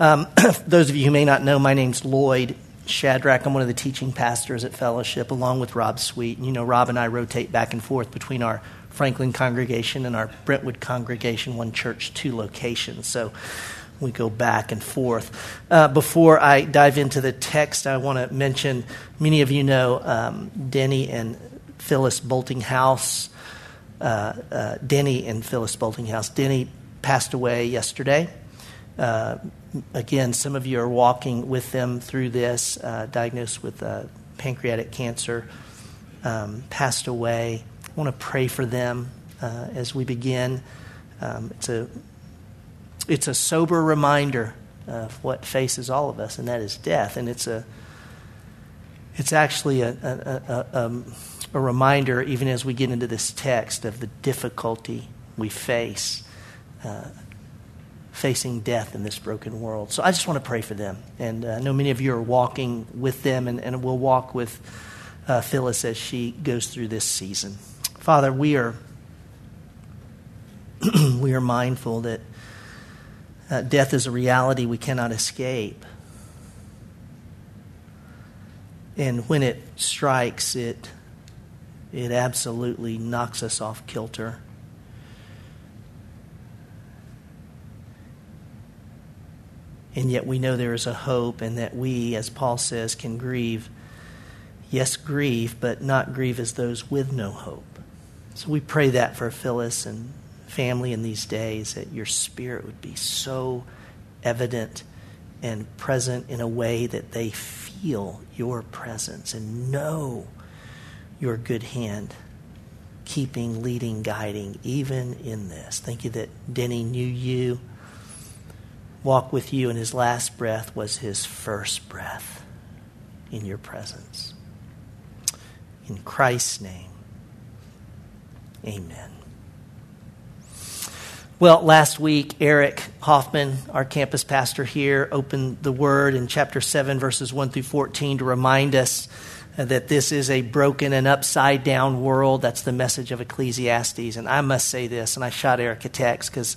Um, those of you who may not know, my name's Lloyd Shadrach. I'm one of the teaching pastors at Fellowship, along with Rob Sweet. And you know, Rob and I rotate back and forth between our Franklin congregation and our Brentwood congregation, one church, two locations. So we go back and forth. Uh, before I dive into the text, I want to mention many of you know um, Denny and Phyllis Boltinghouse. Uh, uh, Denny and Phyllis Boltinghouse. Denny passed away yesterday. Uh, again, some of you are walking with them through this, uh, diagnosed with uh, pancreatic cancer, um, passed away. I want to pray for them uh, as we begin. Um, it's, a, it's a sober reminder of what faces all of us, and that is death. And it's, a, it's actually a, a, a, um, a reminder, even as we get into this text, of the difficulty we face. Uh, facing death in this broken world. So I just want to pray for them. And uh, I know many of you are walking with them, and, and we'll walk with uh, Phyllis as she goes through this season. Father, we are, we are mindful that uh, death is a reality we cannot escape. And when it strikes, it, it absolutely knocks us off kilter. And yet we know there is a hope, and that we, as Paul says, can grieve. Yes, grieve, but not grieve as those with no hope. So we pray that for Phyllis and family in these days, that your spirit would be so evident and present in a way that they feel your presence and know your good hand, keeping, leading, guiding, even in this. Thank you that Denny knew you walk with you, and his last breath was his first breath in your presence. In Christ's name, amen. Well, last week, Eric Hoffman, our campus pastor here, opened the word in chapter 7, verses 1 through 14 to remind us that this is a broken and upside down world. That's the message of Ecclesiastes. And I must say this, and I shot Eric a text because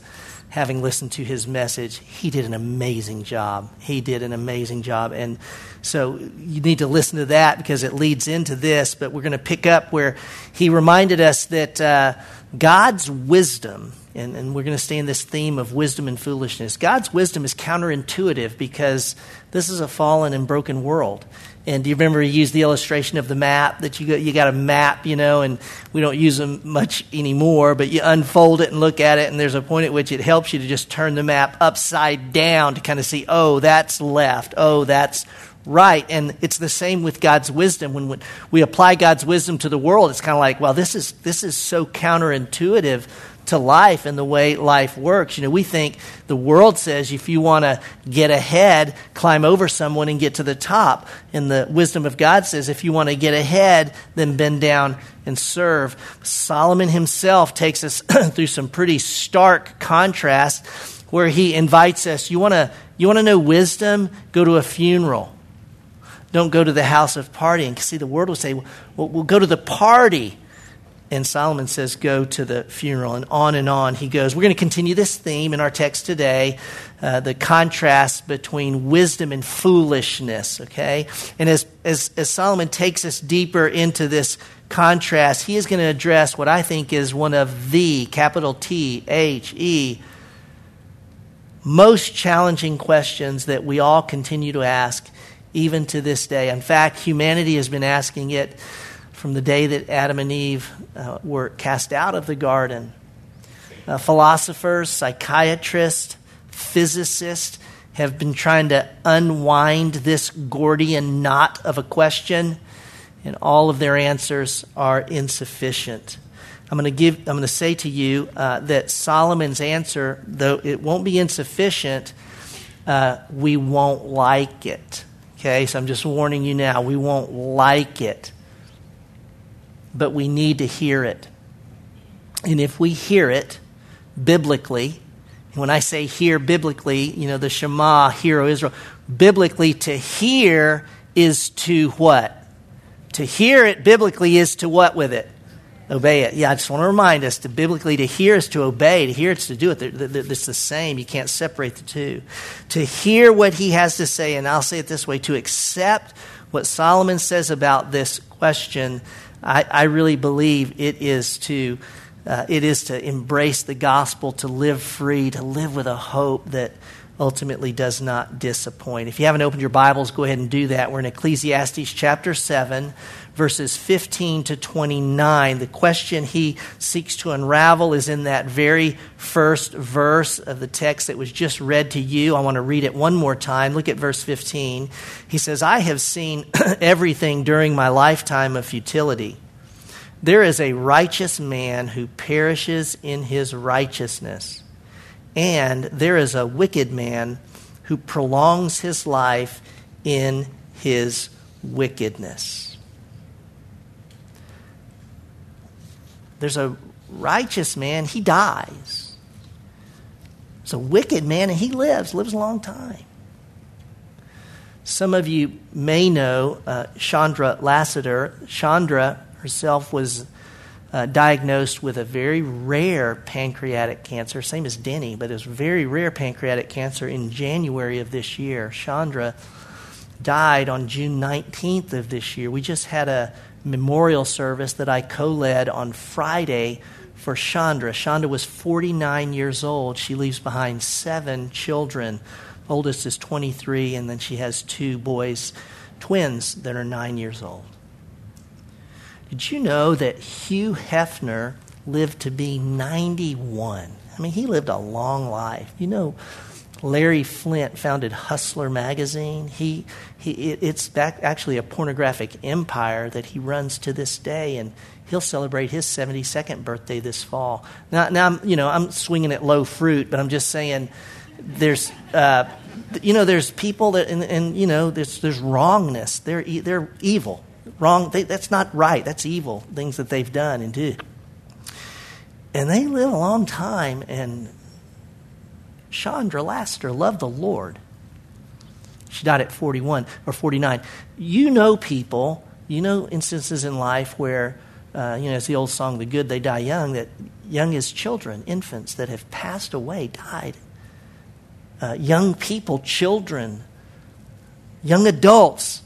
having listened to his message, he did an amazing job. He did an amazing job. And so you need to listen to that because it leads into this. But we're going to pick up where he reminded us that uh, God's wisdom, and, and we're going to stay in this theme of wisdom and foolishness, God's wisdom is counterintuitive because this is a fallen and broken world. And do you remember he used the illustration of the map that you got, you got a map, you know, and we don't use them much anymore, but you unfold it and look at it, and there's a point at which it helps you to just turn the map upside down to kind of see, oh, that's left, oh, that's right. And it's the same with God's wisdom. When we apply God's wisdom to the world, it's kind of like, well, this is, this is so counterintuitive to life and the way life works. You know, we think the world says if you want to get ahead, climb over someone and get to the top. And the wisdom of God says if you want to get ahead, then bend down and serve. Solomon himself takes us through some pretty stark contrast where he invites us, you want to you want to know wisdom? Go to a funeral. Don't go to the house of partying. See, the world will say, well, we'll go to the party and Solomon says, Go to the funeral, and on and on he goes. We're going to continue this theme in our text today uh, the contrast between wisdom and foolishness, okay? And as, as, as Solomon takes us deeper into this contrast, he is going to address what I think is one of the, capital T H E, most challenging questions that we all continue to ask even to this day. In fact, humanity has been asking it from the day that Adam and Eve uh, were cast out of the garden. Uh, philosophers, psychiatrists, physicists have been trying to unwind this Gordian knot of a question, and all of their answers are insufficient. I'm going to give. I'm going to say to you uh, that Solomon's answer, though it won't be insufficient, uh, we won't like it. Okay, so I'm just warning you now. We won't like it but we need to hear it. And if we hear it biblically, when I say hear biblically, you know, the Shema, hear, O Israel, biblically to hear is to what? To hear it biblically is to what with it? Obey it. Yeah, I just want to remind us to biblically to hear is to obey. To hear it's to do it. It's the same. You can't separate the two. To hear what he has to say, and I'll say it this way: to accept what Solomon says about this question. I, I really believe it is to uh, it is to embrace the gospel, to live free, to live with a hope that ultimately does not disappoint. If you haven't opened your Bibles, go ahead and do that. We're in Ecclesiastes chapter 7, verses 15 to 29. The question he seeks to unravel is in that very first verse of the text that was just read to you. I want to read it one more time. Look at verse 15. He says, I have seen everything during my lifetime of futility. There is a righteous man who perishes in his righteousness and there is a wicked man who prolongs his life in his wickedness. There's a righteous man, he dies. There's a wicked man, and he lives, lives a long time. Some of you may know uh, Chandra Lassiter. Chandra herself was uh, diagnosed with a very rare pancreatic cancer, same as Denny, but it was very rare pancreatic cancer in January of this year. Chandra died on June 19th of this year. We just had a memorial service that I co led on Friday for Chandra. Chandra was 49 years old. She leaves behind seven children. Oldest is 23, and then she has two boys, twins, that are nine years old. Did you know that Hugh Hefner lived to be 91? I mean, he lived a long life. You know, Larry Flynt founded Hustler magazine. He, he it's actually a pornographic empire that he runs to this day, and he'll celebrate his 72nd birthday this fall. Now, now I'm, you know, I'm swinging at low fruit, but I'm just saying there's, uh, you know, there's people that, and, and you know, there's, there's wrongness. They're, they're evil wrong. They, that's not right. That's evil, things that they've done and do. And they live a long time, and Chandra Lassiter loved the Lord. She died at 41 or 49. You know people, you know instances in life where, uh, you know, it's the old song, The Good They Die Young, that young as children, infants that have passed away, died. Uh, young people, children, young adults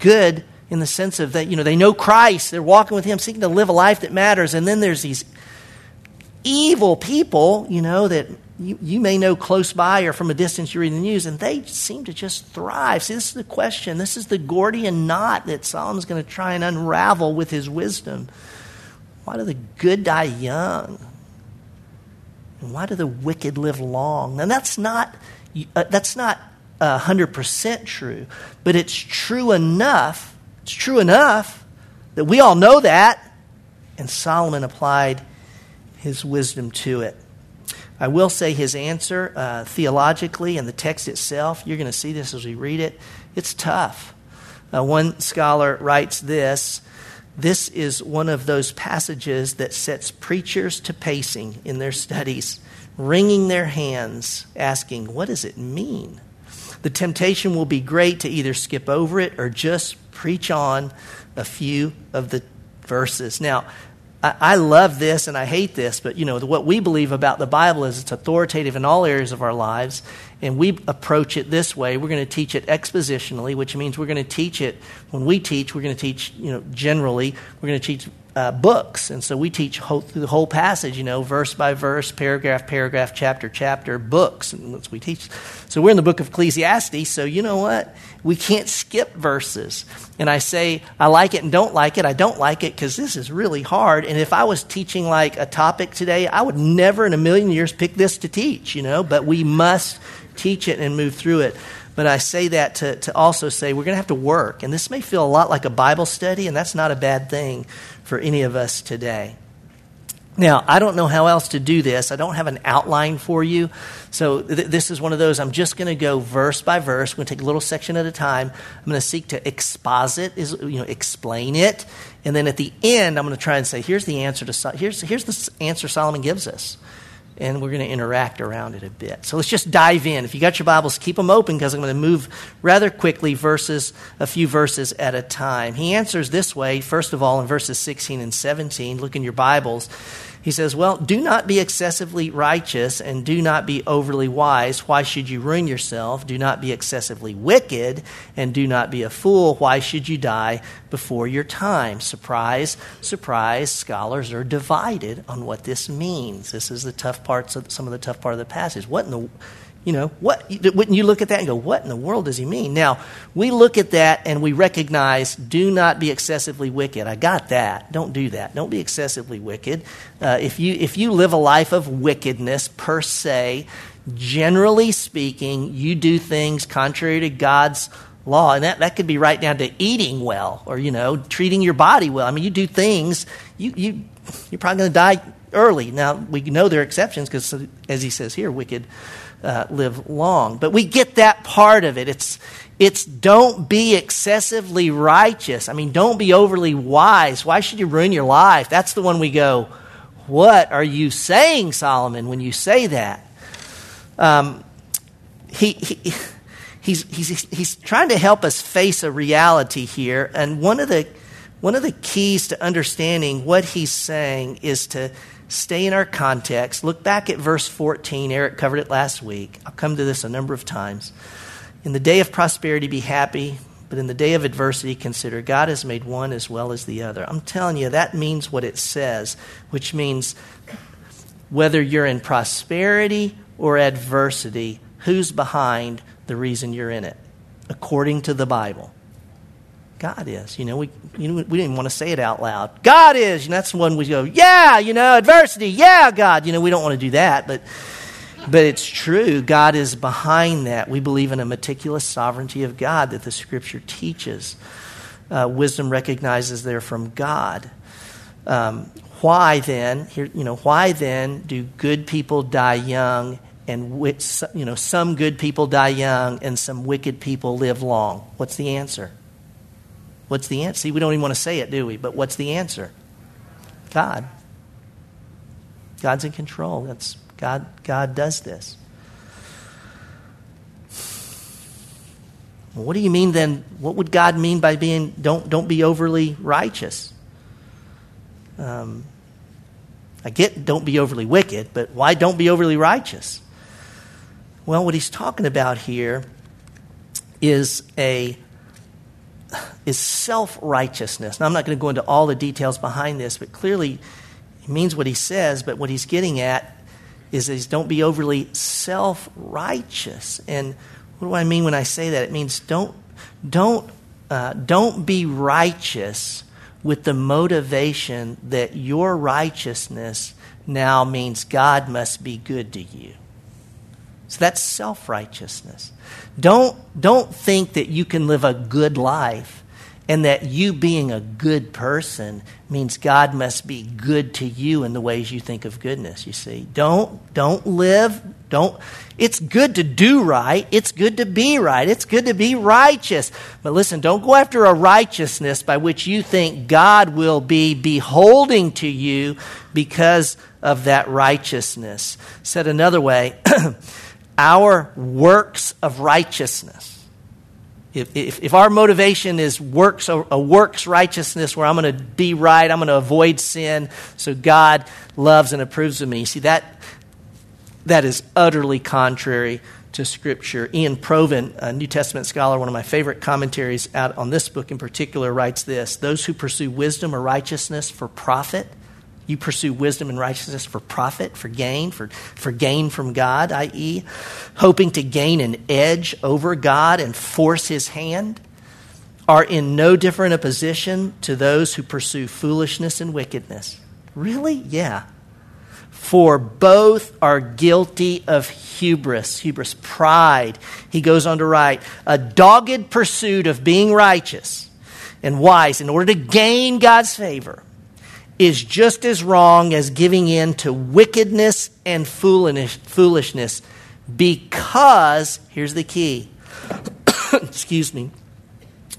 good in the sense of that, you know, they know Christ, they're walking with Him, seeking to live a life that matters. And then there's these evil people, you know, that you, you may know close by or from a distance you read the news, and they seem to just thrive. See, this is the question. This is the Gordian knot that Solomon's going to try and unravel with his wisdom. Why do the good die young? And why do the wicked live long? And that's not, uh, that's not 100% true, but it's true enough, it's true enough that we all know that, and Solomon applied his wisdom to it. I will say his answer uh, theologically and the text itself, you're going to see this as we read it, it's tough. Uh, one scholar writes this this is one of those passages that sets preachers to pacing in their studies, wringing their hands, asking, What does it mean? The temptation will be great to either skip over it or just preach on a few of the verses. Now, I, love this and I hate this, but you know, what we believe about the Bible is it's authoritative in all areas of our lives, and we approach it this way. We're going to teach it expositionally, which means we're going to teach it, when we teach, we're going to teach, you know, generally, we're going to teach uh, books. And so we teach whole, through the whole passage, you know, verse by verse, paragraph, paragraph, chapter, chapter, books. And that's we teach. So we're in the book of Ecclesiastes. So you know what? We can't skip verses. And I say, I like it and don't like it. I don't like it because this is really hard. And if I was teaching like a topic today, I would never in a million years pick this to teach, you know, but we must teach it and move through it. But I say that to, to also say we're going to have to work. And this may feel a lot like a Bible study, and that's not a bad thing for any of us today. Now, I don't know how else to do this. I don't have an outline for you. So, th- this is one of those. I'm just going to go verse by verse. We're going to take a little section at a time. I'm going to seek to exposit, is you know, explain it, and then at the end, I'm going to try and say, here's the answer to here's here's the answer Solomon gives us. And we're going to interact around it a bit. So let's just dive in. If you got your Bibles, keep them open because I'm going to move rather quickly, verses, a few verses at a time. He answers this way, first of all, in verses 16 and 17. Look in your Bibles. He says, Well, do not be excessively righteous and do not be overly wise. Why should you ruin yourself? Do not be excessively wicked and do not be a fool. Why should you die before your time? Surprise, surprise, scholars are divided on what this means. This is the tough parts of some of the tough part of the passage. What in the you know, what, wouldn't you look at that and go, what in the world does he mean? Now, we look at that and we recognize, do not be excessively wicked. I got that. Don't do that. Don't be excessively wicked. Uh, if, you, if you live a life of wickedness per se, generally speaking, you do things contrary to God's law. And that, that could be right down to eating well or, you know, treating your body well. I mean, you do things, you, you, you're probably going to die early. Now, we know there are exceptions because, as he says here, wicked uh, live long. But we get that part of it. It's, it's don't be excessively righteous. I mean, don't be overly wise. Why should you ruin your life? That's the one we go, what are you saying, Solomon, when you say that? Um, he, he, he's, he's, he's trying to help us face a reality here. And one of the, one of the keys to understanding what he's saying is to stay in our context. Look back at verse 14. Eric covered it last week. I'll come to this a number of times. In the day of prosperity, be happy, but in the day of adversity, consider God has made one as well as the other. I'm telling you, that means what it says, which means whether you're in prosperity or adversity, who's behind the reason you're in it, according to the Bible. God is. You know, we, you know, we didn't want to say it out loud. God is. And that's the one we go, yeah, you know, adversity, yeah, God. You know, we don't want to do that, but, but it's true. God is behind that. We believe in a meticulous sovereignty of God that the Scripture teaches. Uh, wisdom recognizes they're from God. Um, why then, here, you know, why then do good people die young and you know some good people die young and some wicked people live long? What's the answer? What's the answer? See, we don't even want to say it, do we? But what's the answer? God. God's in control. That's God God does this. What do you mean then? What would God mean by being don't don't be overly righteous? Um, I get don't be overly wicked, but why don't be overly righteous? Well, what he's talking about here is a is self righteousness. Now, I'm not going to go into all the details behind this, but clearly he means what he says, but what he's getting at is, is don't be overly self righteous. And what do I mean when I say that? It means don't, don't, uh, don't be righteous with the motivation that your righteousness now means God must be good to you. So that's self righteousness. Don't, don't think that you can live a good life and that you being a good person means God must be good to you in the ways you think of goodness, you see. Don't don't live, don't it's good to do right, it's good to be right, it's good to be righteous. But listen, don't go after a righteousness by which you think God will be beholding to you because of that righteousness. Said another way, our works of righteousness. If, if, if, our motivation is works, a works righteousness where I'm going to be right, I'm going to avoid sin, so God loves and approves of me. See, that, that is utterly contrary to Scripture. Iain Provan, a New Testament scholar, one of my favorite commentaries out on this book in particular, writes this Those who pursue wisdom or righteousness for profit you pursue wisdom and righteousness for profit, for gain, for, for gain from God, i.e., hoping to gain an edge over God and force his hand, are in no different a position to those who pursue foolishness and wickedness. Really? Yeah. For both are guilty of hubris, hubris, pride. He goes on to write, a dogged pursuit of being righteous and wise in order to gain God's favor is just as wrong as giving in to wickedness and foolishness because, here's the key, excuse me,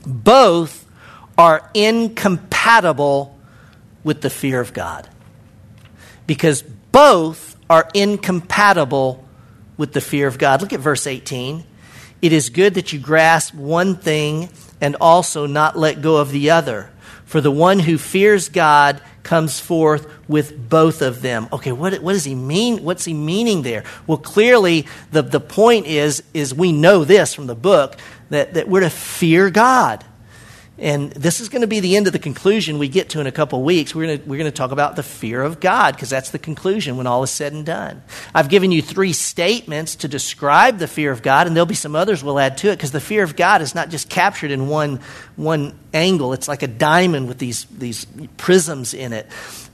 both are incompatible with the fear of God. Because both are incompatible with the fear of God. Look at verse 18. It is good that you grasp one thing and also not let go of the other. For the one who fears God comes forth with both of them. Okay, what, what does he mean? What's he meaning there? Well, clearly the, the point is, is we know this from the book that, that we're to fear God. And this is going to be the end of the conclusion we get to in a couple weeks. We're going to, we're going to talk about the fear of God because that's the conclusion when all is said and done. I've given you three statements to describe the fear of God, and there'll be some others we'll add to it because the fear of God is not just captured in one, one angle. It's like a diamond with these, these prisms in it.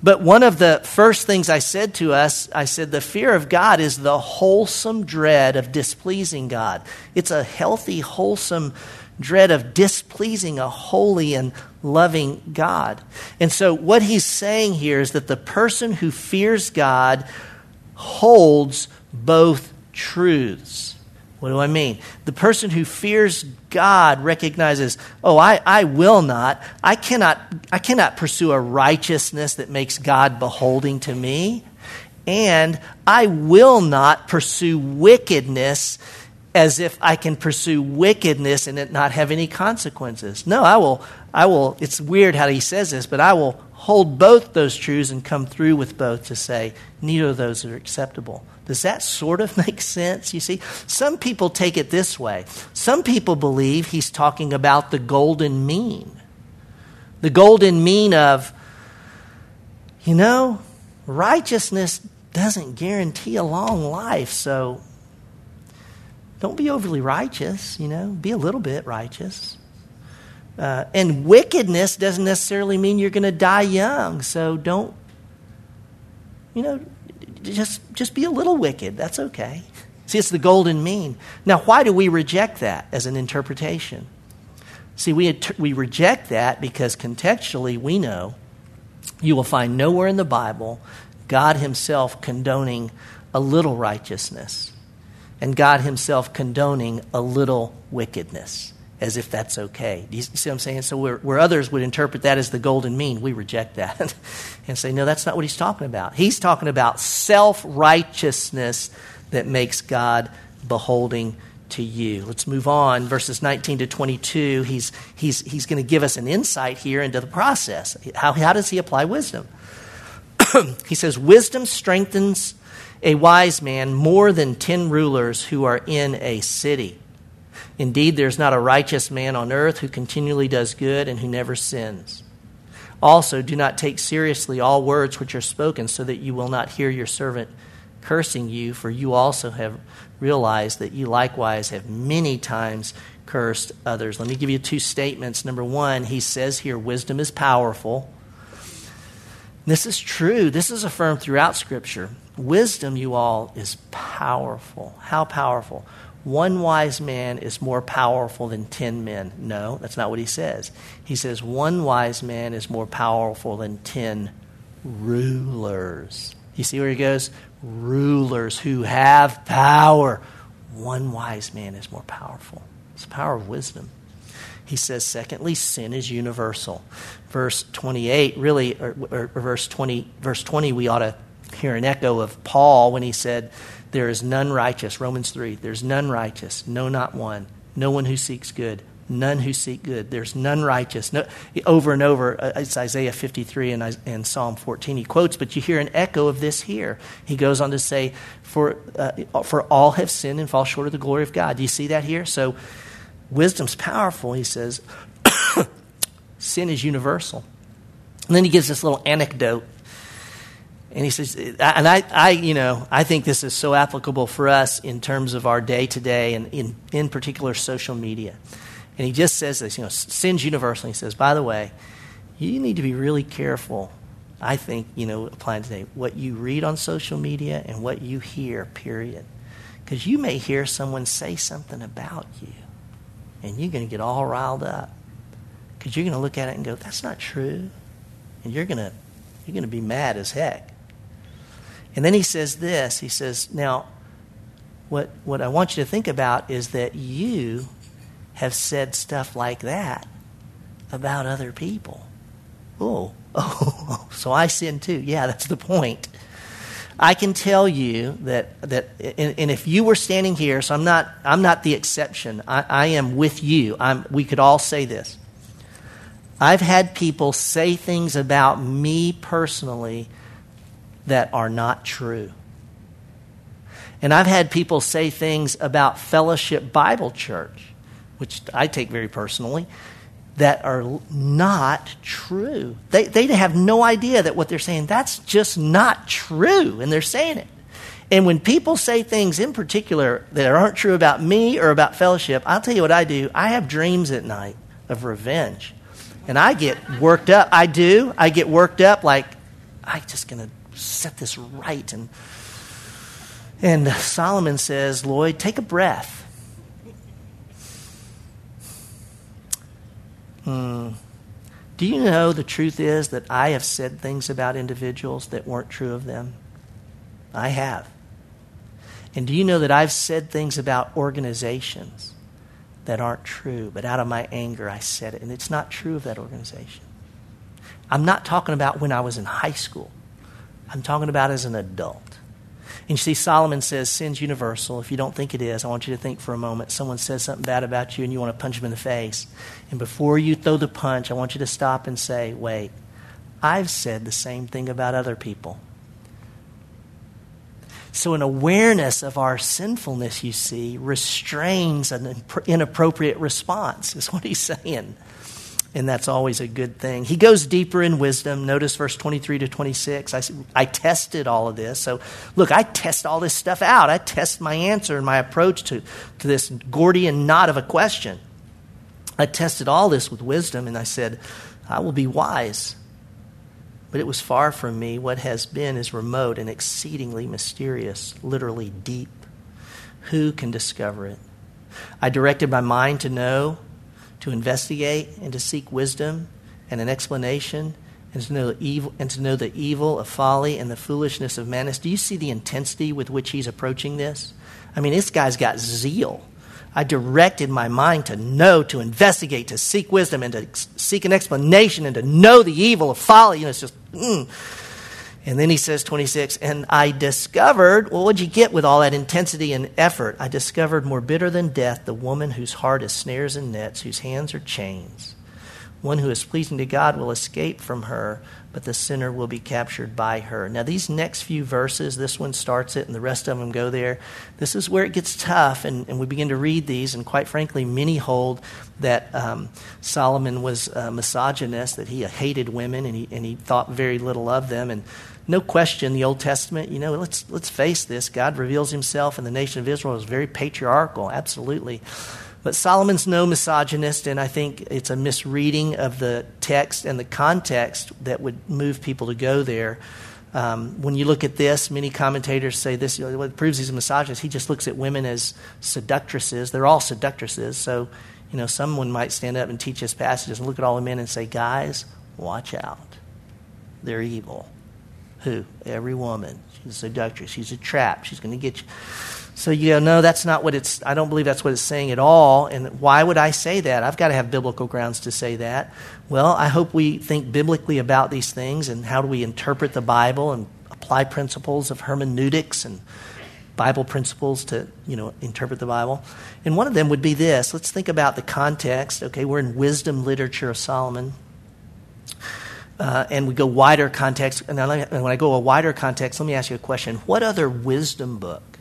But one of the first things I said to us, I said, the fear of God is the wholesome dread of displeasing God. It's a healthy, wholesome dread of displeasing a holy and loving God. And so, what he's saying here is that the person who fears God holds both truths. What do I mean? The person who fears God recognizes, oh, I, I will not, I cannot, I cannot pursue a righteousness that makes God beholding to me. And I will not pursue wickedness as if I can pursue wickedness and it not have any consequences. No, I will, I will, it's weird how he says this, but I will hold both those truths and come through with both to say neither of those are acceptable. Does that sort of make sense? You see, some people take it this way. Some people believe he's talking about the golden mean. The golden mean of, you know, righteousness doesn't guarantee a long life, so don't be overly righteous, you know, be a little bit righteous. Uh, and wickedness doesn't necessarily mean you're going to die young. So don't, you know, just, just be a little wicked. That's okay. See, it's the golden mean. Now, why do we reject that as an interpretation? See, we, we reject that because contextually we know you will find nowhere in the Bible God Himself condoning a little righteousness and God Himself condoning a little wickedness, as if that's okay. Do you see what I'm saying? So, where, where others would interpret that as the golden mean, we reject that and say, no, that's not what He's talking about. He's talking about self righteousness that makes God beholding to you. Let's move on. Verses 19 to 22, he's, he's, he's going to give us an insight here into the process. How, how does he apply wisdom? he says, Wisdom strengthens a wise man more than ten rulers who are in a city. Indeed, there's not a righteous man on earth who continually does good and who never sins. Also, do not take seriously all words which are spoken, so that you will not hear your servant cursing you, for you also have realized that you likewise have many times cursed others. Let me give you two statements. Number one, he says here, wisdom is powerful. This is true. This is affirmed throughout Scripture. Wisdom, you all, is powerful. How powerful? One wise man is more powerful than ten men. No, that's not what he says. He says one wise man is more powerful than ten rulers. You see where he goes? Rulers who have power. One wise man is more powerful. It's the power of wisdom. He says, secondly, sin is universal. Verse 28, really, or, or, verse 20, verse 20, we ought to hear an echo of Paul when he said, There is none righteous. Romans 3. There's none righteous. No, not one. No one who seeks good. None who seek good. There's none righteous. No, over and over, uh, it's Isaiah 53 and, and Psalm 14 he quotes, but you hear an echo of this here. He goes on to say, for, uh, for all have sinned and fall short of the glory of God. Do you see that here? So wisdom's powerful. He says, sin is universal. And then he gives this little anecdote and he says, and I, I, you know, I think this is so applicable for us in terms of our day to day and in, in particular social media. And he just says this, you know, sin's universal. He says, by the way, you need to be really careful, I think, you know, applying today, what you read on social media and what you hear, period. Because you may hear someone say something about you, and you're going to get all riled up. Because you're going to look at it and go, that's not true. And you're going to, you're going to be mad as heck. And then he says this he says, Now, what, what I want you to think about is that you have said stuff like that about other people. Oh, oh, so I sin too. Yeah, that's the point. I can tell you that, that and, and, if you were standing here, so I'm not, I'm not the exception, I, I am with you. I'm, we could all say this. I've had people say things about me personally that are not true. And I've had people say things about Fellowship Bible Church, which I take very personally, that are not true. They, they have no idea that what they're saying, that's just not true, and they're saying it. And when people say things in particular that aren't true about me or about fellowship, I'll tell you what I do. I have dreams at night of revenge. And I get worked up. I do. I get worked up like, I'm just going to set this right. And, and Solomon says, Lloyd, take a breath. Hmm. Do you know the truth is that I have said things about individuals that weren't true of them? I have. And do you know that I've said things about organizations that aren't true, but out of my anger I said it, and it's not true of that organization? I'm not talking about when I was in high school, I'm talking about as an adult. And you see, Solomon says sin's universal. If you don't think it is, I want you to think for a moment. Someone says something bad about you and you want to punch them in the face. And before you throw the punch, I want you to stop and say, wait, I've said the same thing about other people. So, an awareness of our sinfulness, you see, restrains an inappropriate response, is what he's saying and that's always a good thing. He goes deeper in wisdom. Notice verse 23 to 26. I, I tested all of this. So, look, I test all this stuff out. I test my answer and my approach to, to this Gordian knot of a question. I tested all this with wisdom, and I said, I will be wise. But it was far from me. What has been is remote and exceedingly mysterious, literally deep. Who can discover it? I directed my mind to know to investigate and to seek wisdom and an explanation and to know the evil and to know the evil of folly and the foolishness of madness. Do you see the intensity with which he's approaching this? I mean, this guy's got zeal. I directed my mind to know, to investigate, to seek wisdom, and to seek an explanation, and to know the evil of folly. You know, it's just. Mm. And then he says, 26, and I discovered, well, what'd you get with all that intensity and effort? I discovered more bitter than death the woman whose heart is snares and nets, whose hands are chains. One who is pleasing to God will escape from her, but the sinner will be captured by her. Now, these next few verses, this one starts it and the rest of them go there. This is where it gets tough, and, and we begin to read these, and quite frankly, many hold that um, Solomon was a misogynist, that he hated women and he, and he thought very little of them. And no question, the Old Testament, you know, let's, let's face this. God reveals himself, and the nation of Israel is very patriarchal, absolutely. But Solomon's no misogynist, and I think it's a misreading of the text and the context that would move people to go there. Um, when you look at this, many commentators say this you know, what proves he's a misogynist. He just looks at women as seductresses. They're all seductresses. So, you know, someone might stand up and teach this passage and look at all the men and say, guys, watch out. They're evil. Who? Every woman. She's a seductress. She's a trap. She's going to get you. So you go, no, that's not what it's, I don't believe that's what it's saying at all. And why would I say that? I've got to have biblical grounds to say that. Well, I hope we think biblically about these things and how do we interpret the Bible and apply principles of hermeneutics and Bible principles to, you know, interpret the Bible. And one of them would be this. Let's think about the context. Okay, we're in wisdom literature of Solomon uh, and we go wider context, and, and when I go a wider context, let me ask you a question. What other wisdom book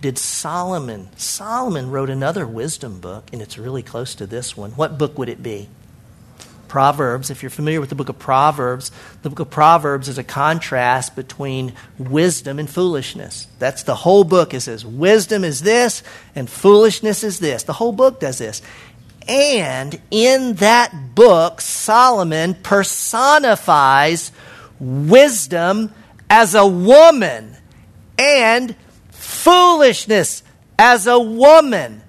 did Solomon? Solomon wrote another wisdom book, and it's really close to this one. What book would it be? Proverbs. If you're familiar with the book of Proverbs, the book of Proverbs is a contrast between wisdom and foolishness. That's the whole book. It says wisdom is this and foolishness is this. The whole book does this. And in that book, Solomon personifies wisdom as a woman and foolishness as a woman.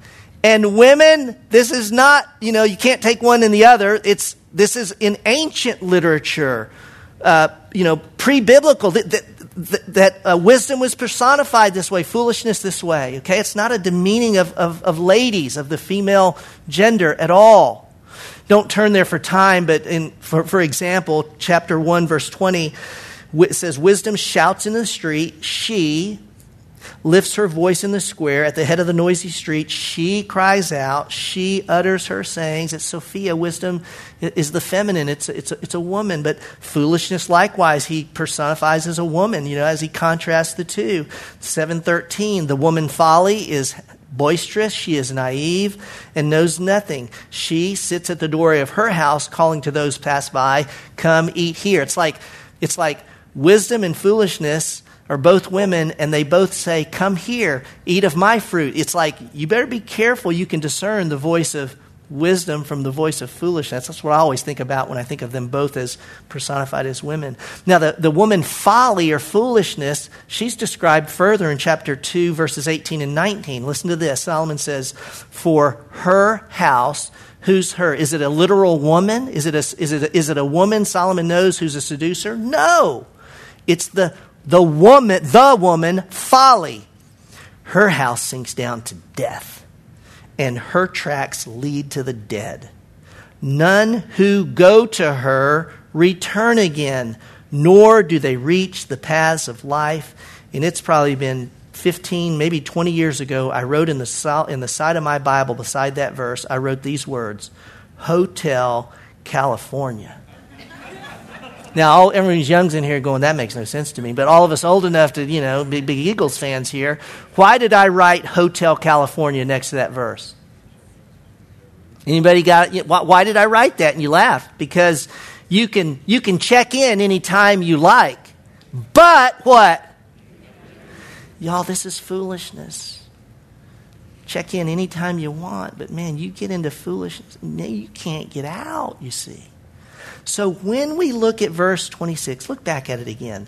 And women, this is not, you know, you can't take one and the other. It's, this is in ancient literature, uh, you know, pre biblical that uh, wisdom was personified this way, foolishness this way. Okay, it's not a demeaning of, of, of, ladies, of the female gender at all. Don't turn there for time, but in, for, for example, chapter 1, verse 20, It says, Wisdom shouts in the street. She lifts her voice in the square at the head of the noisy street. She cries out. She utters her sayings. It's Sophia. Wisdom is the feminine. It's, it's, it's a woman. But foolishness, likewise, he personifies as a woman, you know, as he contrasts the two. 713, the woman folly is boisterous, she is naive, and knows nothing. She sits at the door of her house, calling to those pass by, "Come eat here." It's like it's like wisdom and foolishness are both women, and they both say, "Come here, eat of my fruit." It's like you better be careful. You can discern the voice of wisdom from the voice of foolishness. That's what I always think about when I think of them both as personified as women. Now, the, the woman folly or foolishness, she's described further in chapter 2, verses 18 and 19. Listen to this. Solomon says, For her house, who's her? Is it a literal woman? Is it a, is it a, is it a woman Solomon knows who's a seducer? No. It's the, the woman, the woman, folly. Her house sinks down to death and her tracks lead to the dead. None who go to her return again, nor do they reach the paths of life. And it's probably been 15, maybe 20 years ago, I wrote in the, in the side of my Bible, beside that verse, I wrote these words Hotel California. Now, all, everyone's young's in here going, that makes no sense to me. But all of us old enough to, you know, be big Eagles fans here, why did I write Hotel California next to that verse? Anybody got it? Why did I write that? And you laugh because you can, you can check in anytime you like. But what? Y'all, this is foolishness. Check in anytime you want, but man, you get into foolishness, you can't get out, you see. So when we look at verse 26, look back at it again.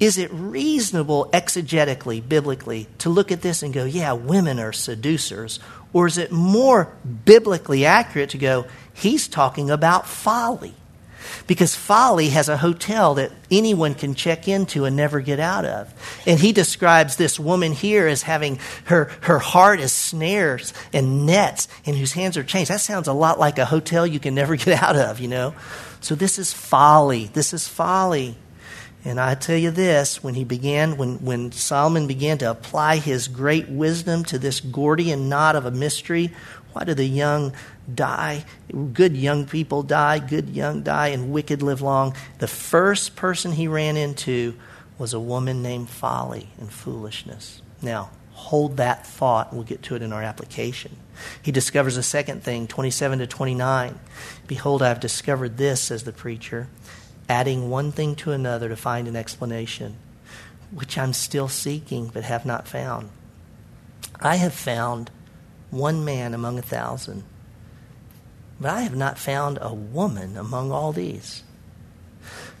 Is it reasonable exegetically, biblically, to look at this and go, yeah, women are seducers? Or is it more biblically accurate to go, he's talking about folly? Because folly has a hotel that anyone can check into and never get out of. And he describes this woman here as having her, her heart as snares and nets and whose hands are chains. That sounds a lot like a hotel you can never get out of, you know? So this is folly. This is folly. And I tell you this, when he began, when, when Solomon began to apply his great wisdom to this Gordian knot of a mystery, why do the young die? Good young people die, good young die, and wicked live long. The first person he ran into was a woman named Folly and Foolishness. Now, hold that thought. We'll get to it in our application. He discovers a second thing, 27 to 29. Behold, I have discovered this, says the preacher, adding one thing to another to find an explanation, which I'm still seeking but have not found. I have found one man among a thousand, but I have not found a woman among all these.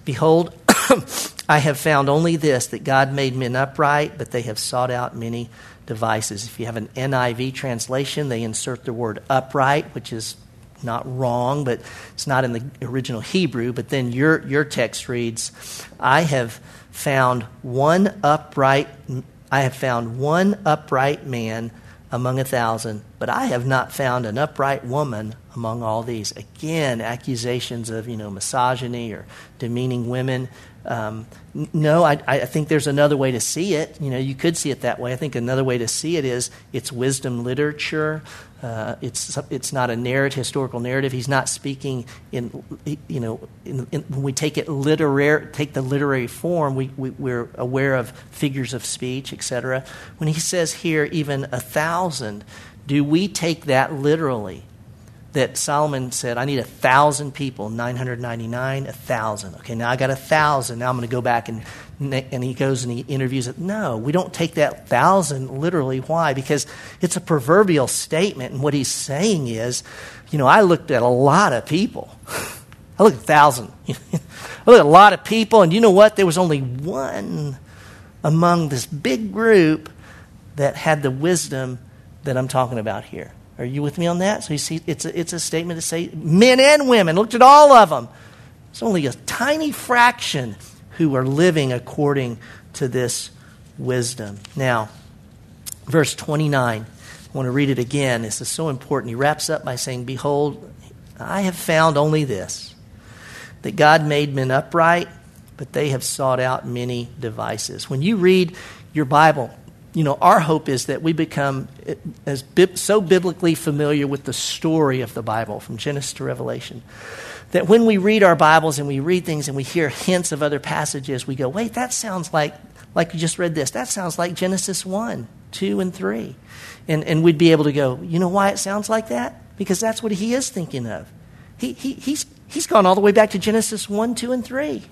Behold, I have found only this that God made men upright, but they have sought out many devices. If you have an NIV translation, they insert the word upright, which is not wrong, but it's not in the original Hebrew. But then your, your text reads, I have found one upright, I have found one upright man among a thousand, but I have not found an upright woman among all these. Again, accusations of, you know, misogyny or demeaning women. Um, no, I, I, think there's another way to see it. You know, you could see it that way. I think another way to see it is it's wisdom literature. Uh, it's it's not a narrative, historical narrative. He's not speaking in you know in, in, when we take it literary, take the literary form. We, we we're aware of figures of speech, etc. When he says here even a thousand, do we take that literally? That Solomon said, I need a thousand people, 999, a thousand. Okay, now I got a thousand. Now I'm going to go back and, and he goes and he interviews it. No, we don't take that thousand literally. Why? Because it's a proverbial statement. And what he's saying is, you know, I looked at a lot of people. I looked at a thousand. I looked at a lot of people, and you know what? There was only one among this big group that had the wisdom that I'm talking about here. Are you with me on that? So you see, it's a, it's a statement to say men and women. Looked at all of them. It's only a tiny fraction who are living according to this wisdom. Now, verse 29. I want to read it again. This is so important. He wraps up by saying, Behold, I have found only this that God made men upright, but they have sought out many devices. When you read your Bible, you know, our hope is that we become eh, as so biblically familiar with the story of the Bible from Genesis to Revelation that when we read our Bibles and we read things and we hear hints of other passages, we go, wait, that sounds like, like you just read this, that sounds like Genesis 1, 2, and 3. And, and we'd be able to go, you know why it sounds like that? Because that's what he is thinking of. He, he, he's, he's gone all the way back to Genesis 1, 2, and 3.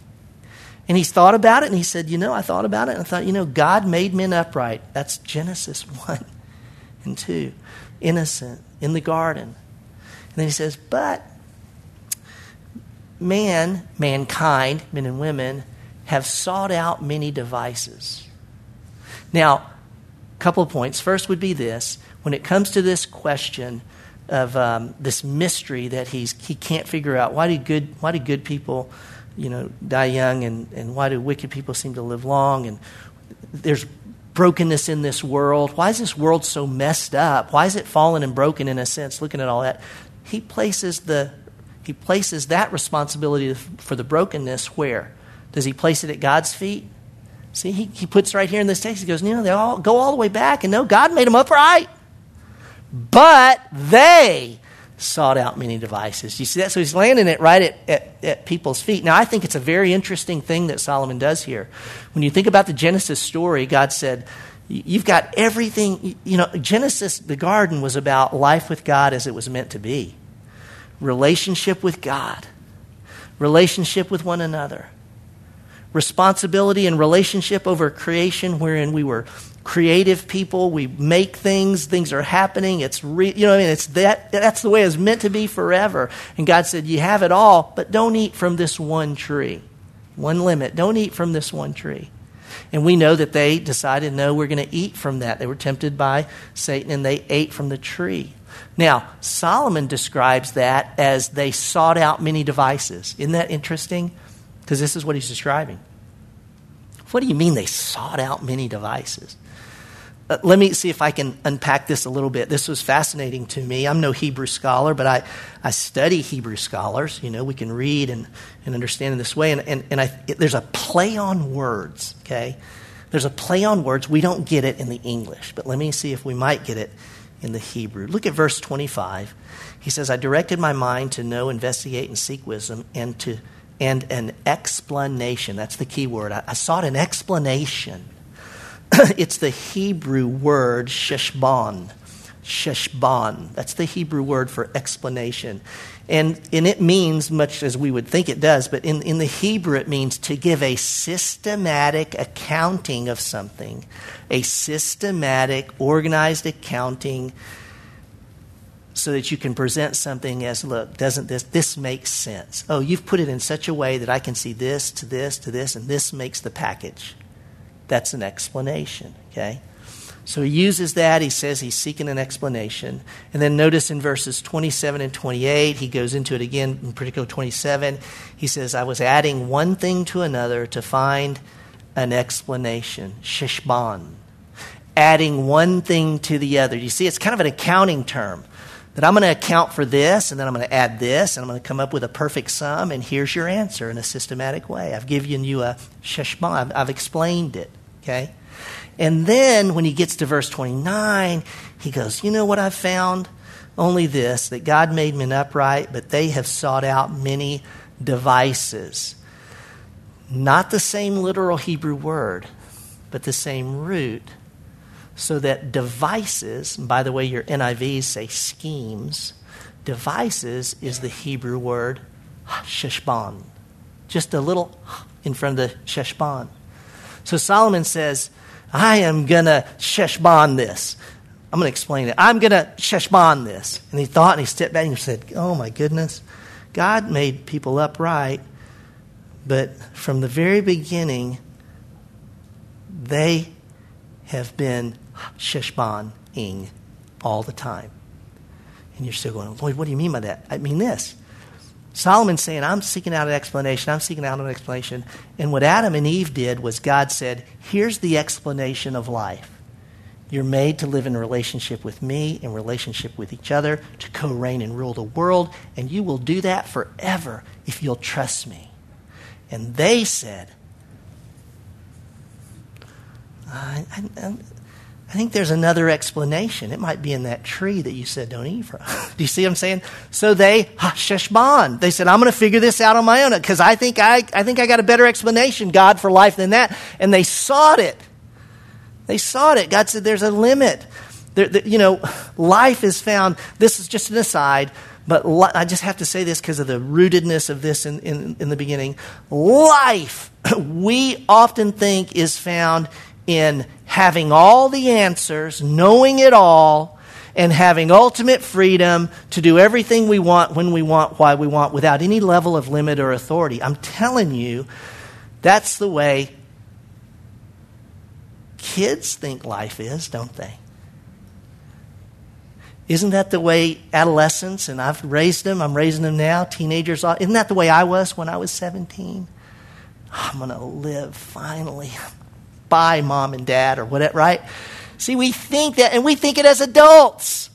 And he's thought about it and he said, You know, I thought about it and I thought, you know, God made men upright. That's Genesis 1 and 2. Innocent in the garden. And then he says, But man, mankind, men and women, have sought out many devices. Now, a couple of points. First would be this when it comes to this question of um, this mystery that he's, he can't figure out why do good, why do good people you know, die young and, and why do wicked people seem to live long and there's brokenness in this world. Why is this world so messed up? Why is it fallen and broken in a sense, looking at all that? He places the he places that responsibility for the brokenness where? Does he place it at God's feet? See, he, he puts right here in this text, he goes, you know, they all go all the way back, and no, God made them upright. But they sought out many devices. You see that? So he's landing it right at, at, at, people's feet. Now, I think it's a very interesting thing that Solomon does here. When you think about the Genesis story, God said, You've got everything. You know, Genesis, the garden, was about life with God as it was meant to be relationship with God, relationship with one another, responsibility and relationship over creation, wherein we were creative people. We make things. Things are happening. It's re- you know I mean. It's that. That's the way it's meant to be forever. And God said, "You have it all, but don't eat from this one tree. One limit. Don't eat from this one tree." And we know that they decided, no, we're going to eat from that. They were tempted by Satan and they ate from the tree. Now, Solomon describes that as they sought out many devices. Isn't that interesting? Because this is what he's describing. What do you mean they sought out many devices? Uh, let me see if I can unpack this a little bit. This was fascinating to me. I'm no Hebrew scholar, but I, I study Hebrew scholars. You know, we can read and, and understand in this way. And, and, and I, it, there's a play on words, okay? There's a play on words. We don't get it in the English, but let me see if we might get it in the Hebrew. Look at verse 25. He says, I directed my mind to know, investigate, and seek wisdom, and to and an explanation. That's the key word. I, I sought an explanation it's the Hebrew word sheshbon. Sheshbon. That's the Hebrew word for explanation. And, and it means, much as we would think it does, but in, in the Hebrew it means to give a systematic accounting of something, a systematic, organized accounting so that you can present something as look doesn't this this makes sense oh you've put it in such a way that i can see this to this to this and this makes the package that's an explanation, okay? So he uses that. He says he's seeking an explanation. And then notice in verses 27 and 28, he goes into it again, in particular 27. He says, I was adding one thing to another to find an explanation. Shishban. Adding one thing to the other. You see, it's kind of an accounting term that I'm going to account for this, and then I'm going to add this, and I'm going to come up with a perfect sum, and here's your answer in a systematic way. I've given you a sheshma, I've, I've explained it, okay? And then when he gets to verse 29, he goes, You know what I've found? Only this, that God made men upright, but they have sought out many devices. Not the same literal Hebrew word, but the same root so that devices, by the way, your NIVs say schemes, devices is the Hebrew word sheshban. Just a little in front of the sheshban. So Solomon says, I am going to sheshban this. I'm going to explain it. I'm going to sheshban this. And he thought and he stepped back and he said, Oh my goodness. God made people upright, but from the very beginning, they have been sheshban-ing all the time. And you're still going, Lloyd, what do you mean by that? I mean this. Solomon's saying, I'm seeking out an explanation. I'm seeking out an explanation. And what Adam and Eve did was God said, Here's the explanation of life. You're made to live in relationship with me, in relationship with each other, to co reign and rule the world, and you will do that forever if you'll trust me. And they said, I, I, I think there's another explanation. It might be in that tree that you said don't eat from. Do you see what I'm saying? So they hasheshban. They said, I'm going to figure this out on my own because I think I, I think I got a better explanation, God, for life than that. And they sought it. They sought it. God said, there's a limit. There, you know, life is found. This is just an aside, but li- I just have to say this because of the rootedness of this in, in, in the beginning. Life, we often think, is found in having all the answers, knowing it all, and having ultimate freedom to do everything we want when we want, why we want, without any level of limit or authority. I'm telling you, that's the way kids think life is, don't they? Isn't that the way adolescents, and I've raised them, I'm raising them now, teenagers, isn't that the way I was when I was 17? I'm going to live finally by mom and dad or whatever, right? See, we think that, and we think it as adults.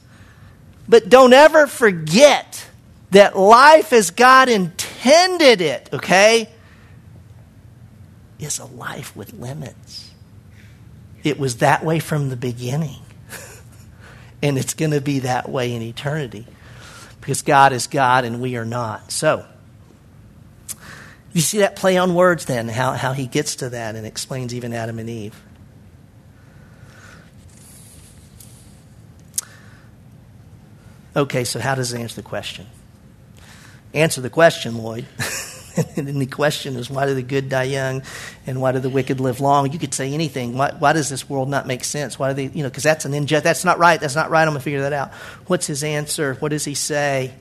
But don't ever forget that life as God intended it, okay, is a life with limits. It was that way from the beginning. and it's going to be that way in eternity. Because God is God and we are not. So, you see that play on words then, how, how he gets to that and explains even Adam and Eve. Okay, so how does it answer the question? Answer the question, Lloyd. and the question is, why do the good die young and why do the wicked live long? You could say anything. Why, why does this world not make sense? Why do they, you know, because that's an injustice. That's not right. That's not right. I'm going to figure that out. What's his answer? What does he say?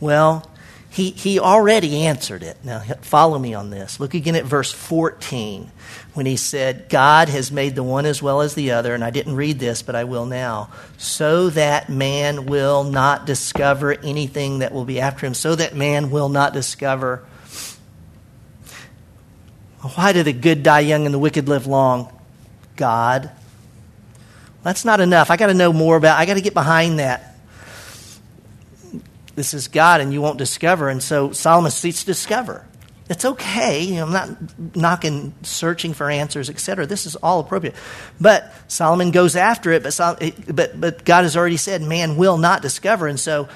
Well, he, he already answered it. Now, follow me on this. Look again at verse 14 when he said, God has made the one as well as the other, and I didn't read this, but I will now, so that man will not discover anything that will be after him, so that man will not discover. Why do the good die young and the wicked live long? God. That's not enough. I got to know more about I got to get behind that this is God and you won't discover. And so Solomon seeks to discover. It's okay. You know, I'm not knocking searching for answers, etc. This is all appropriate. But Solomon goes after it, but, but, but God has already said man will not discover. And so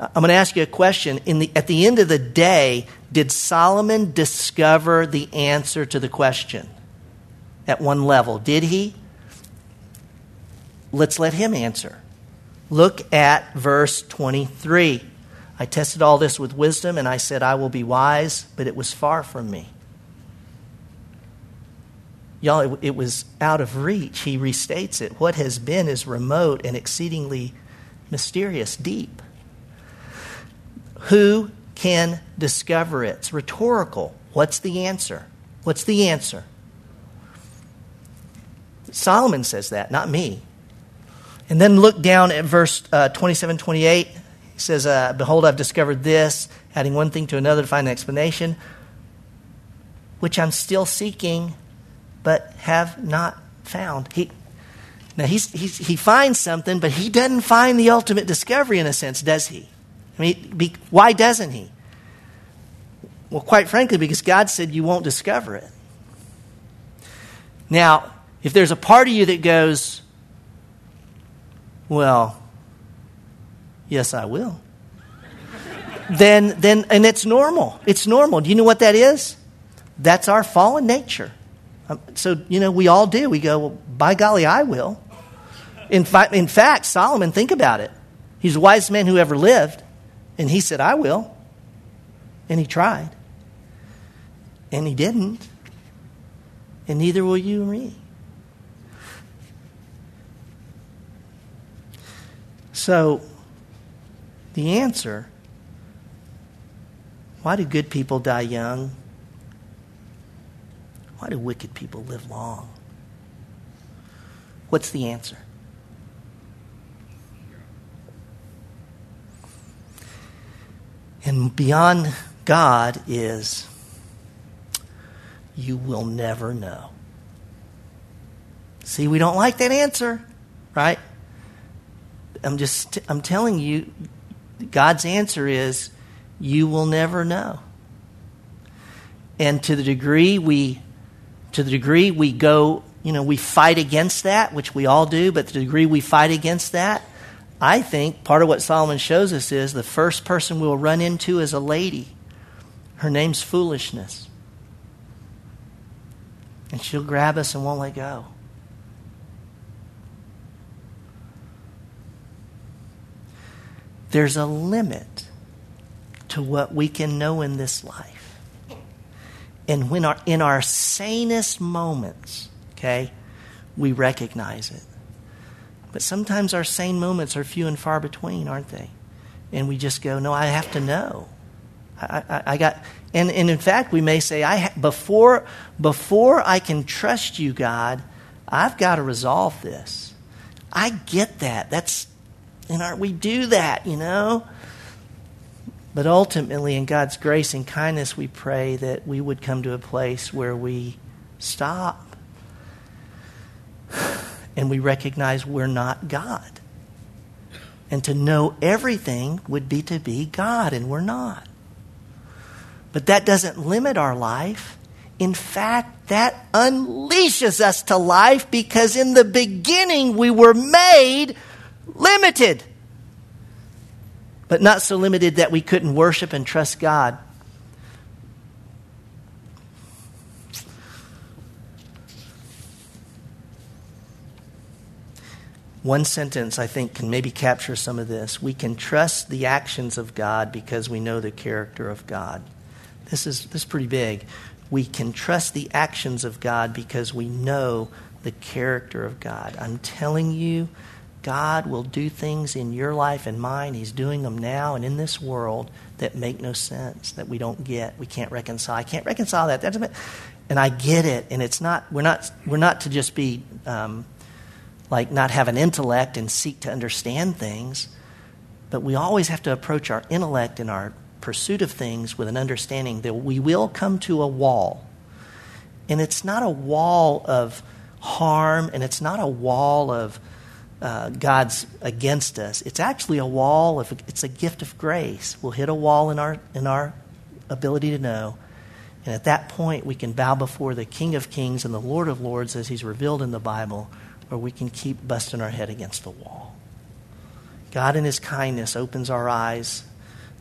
uh, I'm going to ask you a question. In the, at the end of the day, did Solomon discover the answer to the question at one level? Did he? Let's let him answer. Look at verse 23. I tested all this with wisdom, and I said, I will be wise, but it was far from me. Y'all, it, it, was out of reach. He restates it. What has been is remote and exceedingly mysterious, deep. Who can discover it? It's rhetorical. What's the answer? What's the answer? Solomon says that, not me. And then look down at verse uh, 27 28. He says, uh, Behold, I've discovered this, adding one thing to another to find an explanation, which I'm still seeking, but have not found. He, now, he's, he's, he finds something, but he doesn't find the ultimate discovery in a sense, does he? I mean, be, why doesn't he? Well, quite frankly, because God said you won't discover it. Now, if there's a part of you that goes, well, Yes, I will. then, then, and it's normal. It's normal. Do you know what that is? That's our fallen nature. Um, so, you know, we all do. We go, well, by golly, I will. In, fi- in fact, Solomon, think about it. He's the wisest man who ever lived. And he said, I will. And he tried. And he didn't. And neither will you and me. So, the answer why do good people die young? Why do wicked people live long? What's the answer? And beyond God is you will never know. See, we don't like that answer, right? I'm just I'm telling you God's answer is, you will never know. And to the degree we to the degree we go, you know, we fight against that, which we all do, but to the degree we fight against that, I think part of what Solomon shows us is the first person we'll run into is a lady. Her name's foolishness. And she'll grab us and won't let go. There's a limit to what we can know in this life. And when our, in our sanest moments, okay, we recognize it. But sometimes our sane moments are few and far between, aren't they? And we just go, no, I have to know. I, I, I got, and, and in fact, we may say, I ha- before, before I can trust you, God, I've got to resolve this. I get that. That's, and our, we do that, you know? But ultimately, in God's grace and kindness, we pray that we would come to a place where we stop and we recognize we're not God. And to know everything would be to be God, and we're not. But that doesn't limit our life. In fact, that unleashes us to life because in the beginning we were made limited. But not so limited that we couldn't worship and trust God. One sentence, I think, can maybe capture some of this. We can trust the actions of God because we know the character of God. This is, this is pretty big. We can trust the actions of God because we know the character of God. I'm telling you, God will do things in your life and mine. He's doing them now and in this world that make no sense, that we don't get, we can't reconcile. I can't reconcile that. That's and I get it. And it's not we're not we're not to just be um, like not have an intellect and seek to understand things, but we always have to approach our intellect and our pursuit of things with an understanding that we will come to a wall. And it's not a wall of harm, and it's not a wall of uh, God's against us. It's actually a wall of it's a gift of grace. We'll hit a wall in our in our ability to know. And at that point, we can bow before the King of Kings and the Lord of Lords as He's revealed in the Bible, or we can keep busting our head against the wall. God, in His kindness, opens our eyes,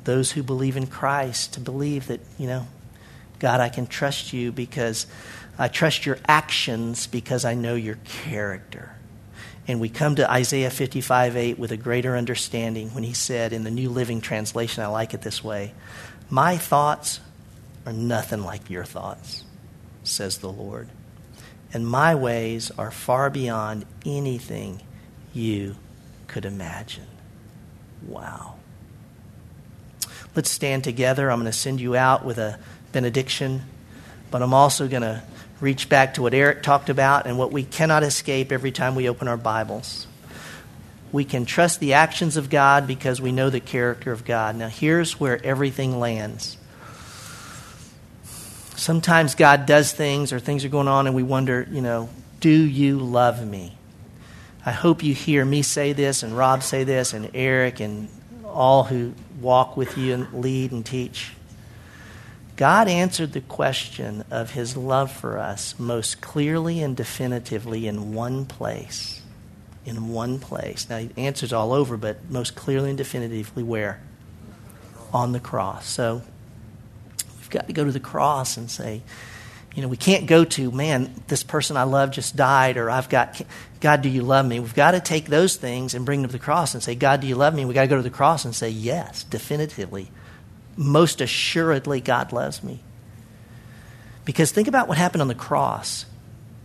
those who believe in Christ, to believe that, you know, God, I can trust you because I trust your actions because I know your character. And we come to Isaiah 55 8 with a greater understanding when he said in the New Living Translation, I like it this way My thoughts are nothing like your thoughts, says the Lord and my ways are far beyond anything you could imagine. Wow. Let's stand together. I'm going to send you out with a benediction, but I'm also going to reach back to what Eric talked about and what we cannot escape every time we open our Bibles. We can trust the actions of God because we know the character of God. Now, here's where everything lands. Sometimes God does things or things are going on and we wonder, you know, do you love me? I hope you hear me say this and Rob say this and Eric and all who walk with you and lead and teach. God answered the question of his love for us most clearly and definitively in one place. In one place. Now, he answers all over, but most clearly and definitively where? On the cross. So, We've got to go to the cross and say, you know, we can't go to, man, this person I love just died, or I've got, God, do you love me? We've got to take those things and bring them to the cross and say, God, do you love me? We've got to go to the cross and say, yes, definitively. Most assuredly, God loves me. Because think about what happened on the cross.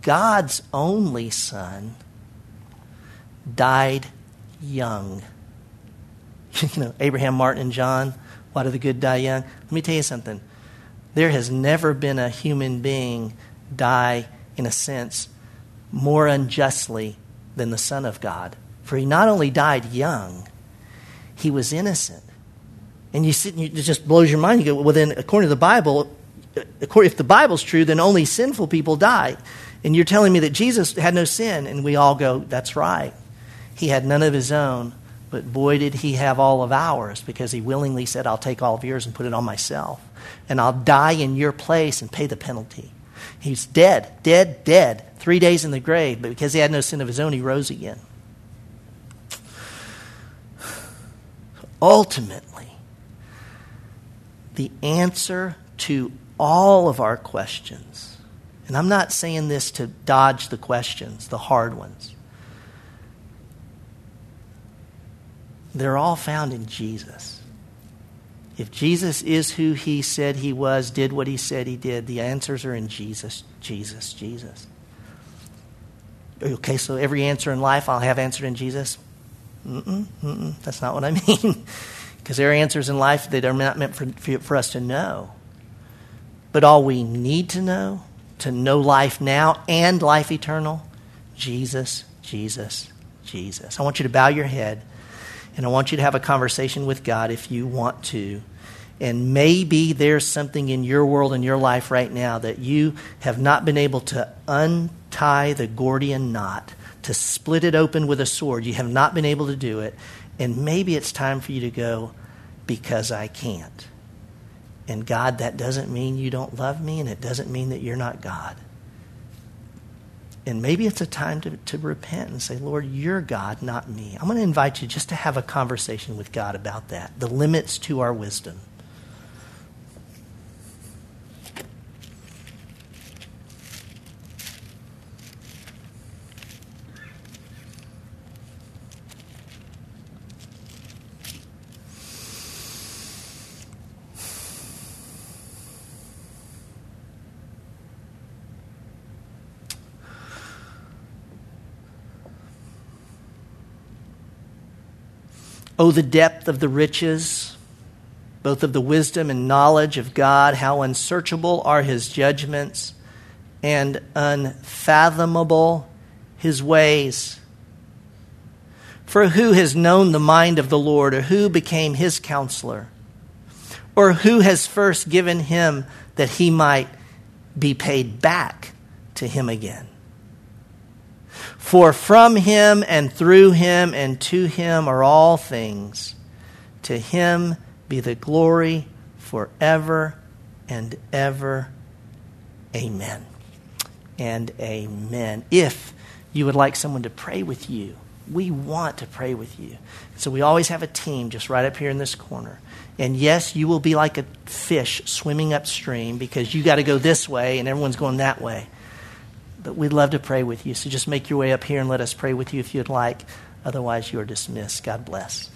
God's only son died young. you know, Abraham, Martin, and John, why do the good die young? Let me tell you something. There has never been a human being die, in a sense, more unjustly than the Son of God. For he not only died young, he was innocent. And you sit and you, it just blows your mind. You go, well, then, according to the Bible, if the Bible's true, then only sinful people die. And you're telling me that Jesus had no sin. And we all go, that's right. He had none of his own, but boy, did he have all of ours because he willingly said, I'll take all of yours and put it on myself. and I'll die in your place and pay the penalty. He's dead, dead, dead, three days in the grave, but because he had no sin of his own, he rose again. Ultimately, the answer to all of our questions, and I'm not saying this to dodge the questions, the hard ones, they're all found in Jesus. If Jesus is who he said he was, did what he said he did, the answers are in Jesus, Jesus, Jesus. Okay, so every answer in life I'll have answered in Jesus? Mm-mm, mm-mm, that's not what I mean. Because there are answers in life that are not meant for, for us to know. But all we need to know, to know life now and life eternal, Jesus, Jesus, Jesus. I want you to bow your head and I want you to have a conversation with God if you want to. And maybe there's something in your world, in your life right now, that you have not been able to untie the Gordian knot to split it open with a sword. You have not been able to do it. And maybe it's time for you to go because I can't. And God, that doesn't mean you don't love me, and it doesn't mean that you're not God. And maybe it's a time to, to repent and say, Lord, you're God, not me. I'm going to invite you just to have a conversation with God about that, the limits to our wisdom. The depth of the riches, both of the wisdom and knowledge of God, how unsearchable are his judgments and unfathomable his ways. For who has known the mind of the Lord, or who became his counselor, or who has first given him that he might be paid back to him again? For from him and through him and to him are all things. To him be the glory forever and ever. Amen. And amen. If you would like someone to pray with you, we want to pray with you. So we always have a team just right up here in this corner. And yes, you will be like a fish swimming upstream because you got to go this way and everyone's going that way. But we'd love to pray with you. So just make your way up here and let us pray with you if you'd like. Otherwise, you are dismissed. God bless.